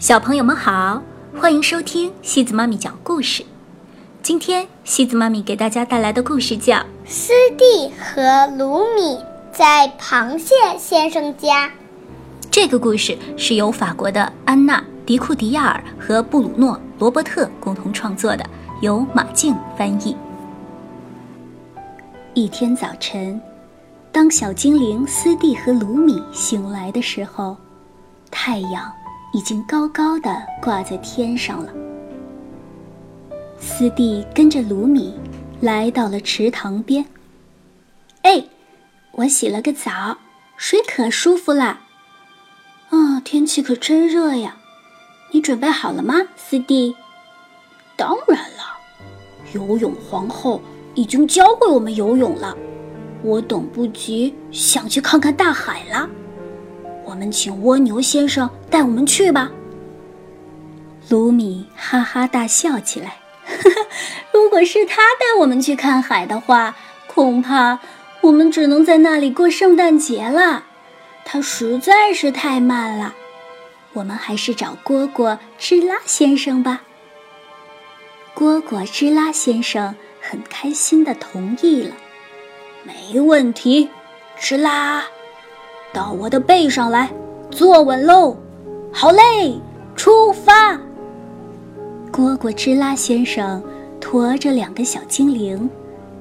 小朋友们好，欢迎收听西子妈咪讲故事。今天西子妈咪给大家带来的故事叫《斯蒂和卢米在螃蟹先生家》。这个故事是由法国的安娜·迪库迪亚尔和布鲁诺·罗伯特共同创作的，由马静翻译。一天早晨，当小精灵斯蒂和卢米醒来的时候，太阳已经高高的挂在天上了。斯蒂跟着卢米来到了池塘边。哎，我洗了个澡，水可舒服啦。啊，天气可真热呀！你准备好了吗，斯蒂？当然了，游泳皇后已经教会我们游泳了。我等不及想去看看大海了。我们请蜗牛先生带我们去吧。卢米哈哈大笑起来。如果是他带我们去看海的话，恐怕我们只能在那里过圣诞节了。他实在是太慢了。我们还是找蝈蝈吱拉先生吧。蝈蝈吱拉先生很开心的同意了。没问题，吱拉，到我的背上来，坐稳喽。好嘞，出发。蝈蝈吱拉先生驮着两个小精灵，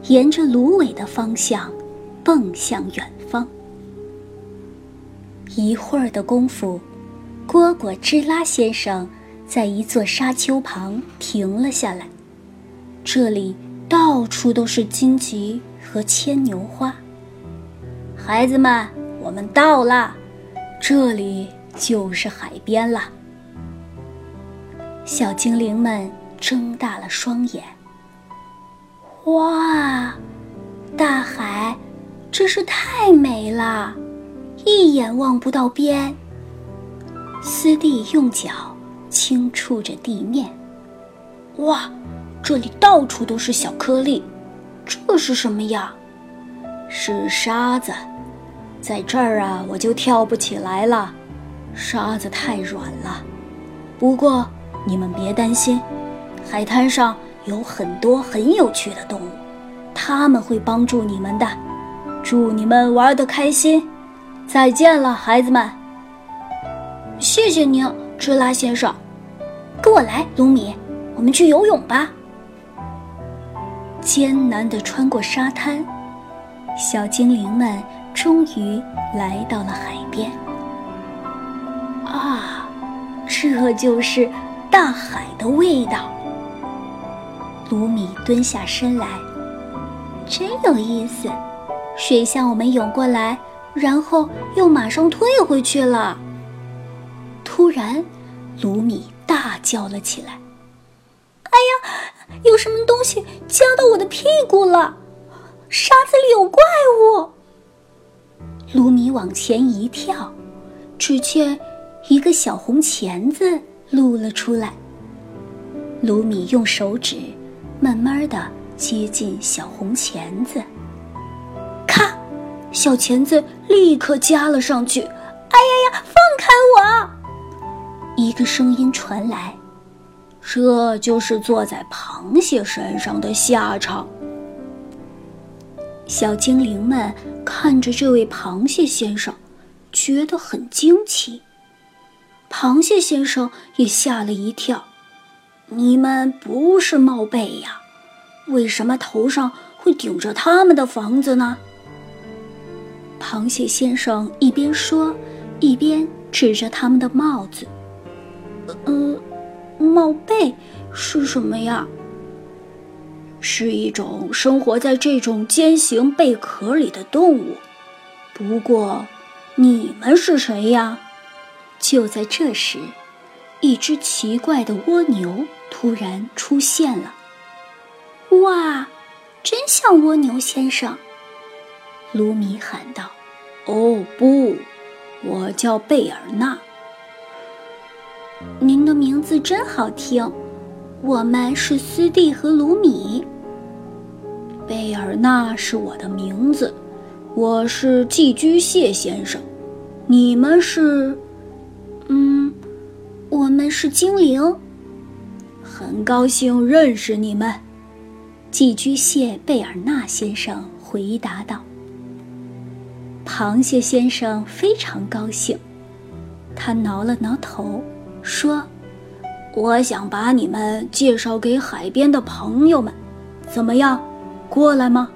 沿着芦苇的方向蹦向远方。一会儿的功夫，蝈蝈吱拉先生在一座沙丘旁停了下来。这里到处都是荆棘和牵牛花。孩子们，我们到了，这里就是海边了。小精灵们睁大了双眼。哇，大海真是太美了，一眼望不到边。斯蒂用脚轻触着地面。哇，这里到处都是小颗粒，这是什么呀？是沙子，在这儿啊，我就跳不起来了，沙子太软了。不过。你们别担心，海滩上有很多很有趣的动物，他们会帮助你们的。祝你们玩得开心！再见了，孩子们。谢谢您，芝拉先生。跟我来，卢米，我们去游泳吧。艰难地穿过沙滩，小精灵们终于来到了海边。啊，这就是。大海的味道。卢米蹲下身来，真有意思。水向我们涌过来，然后又马上退回去了。突然，卢米大叫了起来：“哎呀，有什么东西夹到我的屁股了！沙子里有怪物！”卢米往前一跳，只见一个小红钳子。露了出来。卢米用手指慢慢的接近小红钳子，咔，小钳子立刻夹了上去。哎呀呀，放开我！一个声音传来：“这就是坐在螃蟹身上的下场。”小精灵们看着这位螃蟹先生，觉得很惊奇。螃蟹先生也吓了一跳：“你们不是冒贝呀？为什么头上会顶着他们的房子呢？”螃蟹先生一边说，一边指着他们的帽子：“呃，帽贝是什么呀？是一种生活在这种尖形贝壳里的动物。不过，你们是谁呀？”就在这时，一只奇怪的蜗牛突然出现了。哇，真像蜗牛先生！卢米喊道：“哦不，我叫贝尔纳。您的名字真好听。我们是斯蒂和卢米。贝尔纳是我的名字，我是寄居蟹先生。你们是？”嗯，我们是精灵。很高兴认识你们，寄居蟹贝尔纳先生回答道。螃蟹先生非常高兴，他挠了挠头，说：“我想把你们介绍给海边的朋友们，怎么样？过来吗？”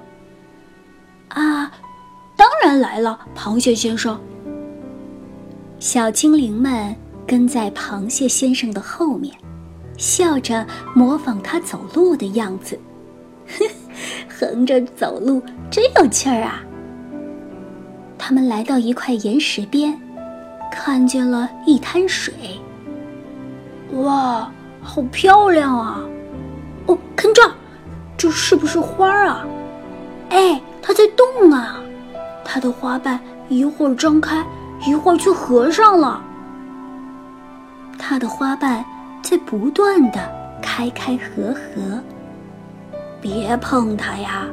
啊，当然来了，螃蟹先生。小精灵们跟在螃蟹先生的后面，笑着模仿他走路的样子，横着走路真有趣儿啊！他们来到一块岩石边，看见了一滩水。哇，好漂亮啊！哦，看这，这是不是花啊？哎，它在动啊！它的花瓣一会儿张开，一会儿却合上了。它的花瓣在不断的开开合合。别碰它呀，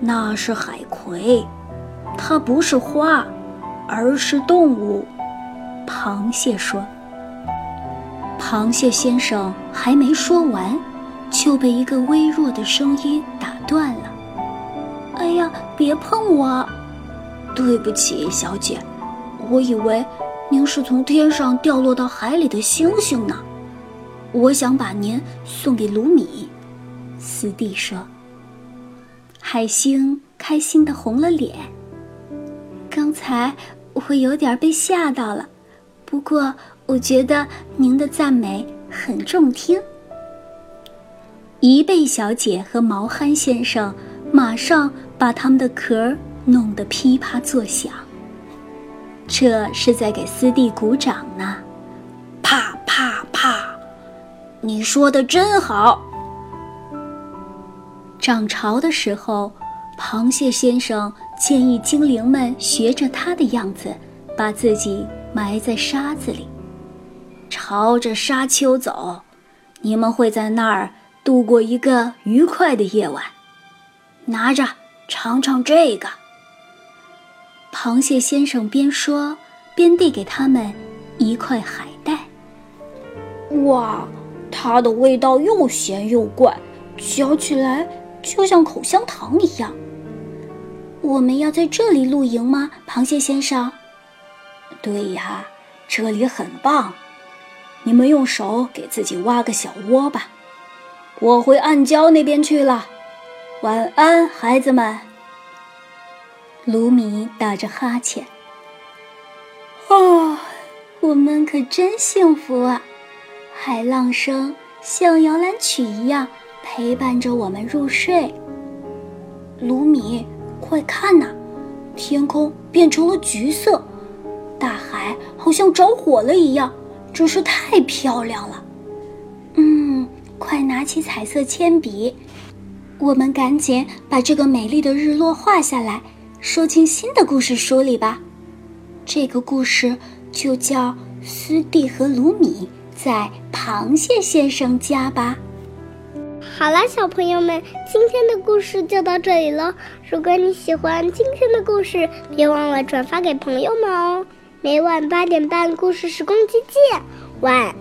那是海葵。它不是花，而是动物。螃蟹说：“螃蟹先生还没说完，就被一个微弱的声音打断了。”“哎呀，别碰我！”“对不起，小姐，我以为您是从天上掉落到海里的星星呢。我想把您送给卢米。”斯蒂说。海星开心的红了脸。刚才我有点被吓到了，不过我觉得您的赞美很中听。伊贝小姐和毛憨先生马上把他们的壳弄得噼啪作响，这是在给斯蒂鼓掌呢。啪啪啪！你说的真好。涨潮的时候。螃蟹先生建议精灵们学着他的样子，把自己埋在沙子里，朝着沙丘走。你们会在那儿度过一个愉快的夜晚。拿着，尝尝这个。螃蟹先生边说边递给他们一块海带。哇，它的味道又咸又怪，嚼起来就像口香糖一样。我们要在这里露营吗，螃蟹先生？对呀，这里很棒。你们用手给自己挖个小窝吧。我回暗礁那边去了。晚安，孩子们。卢米打着哈欠。哦，我们可真幸福啊！海浪声像摇篮曲一样陪伴着我们入睡。卢米。快看呐，天空变成了橘色，大海好像着火了一样，真是太漂亮了。嗯，快拿起彩色铅笔，我们赶紧把这个美丽的日落画下来，收进新的故事书里吧。这个故事就叫《斯蒂和卢米在螃蟹先生家》吧。好了，小朋友们，今天的故事就到这里了。如果你喜欢今天的故事，别忘了转发给朋友们哦。每晚八点半，故事时光机见，晚。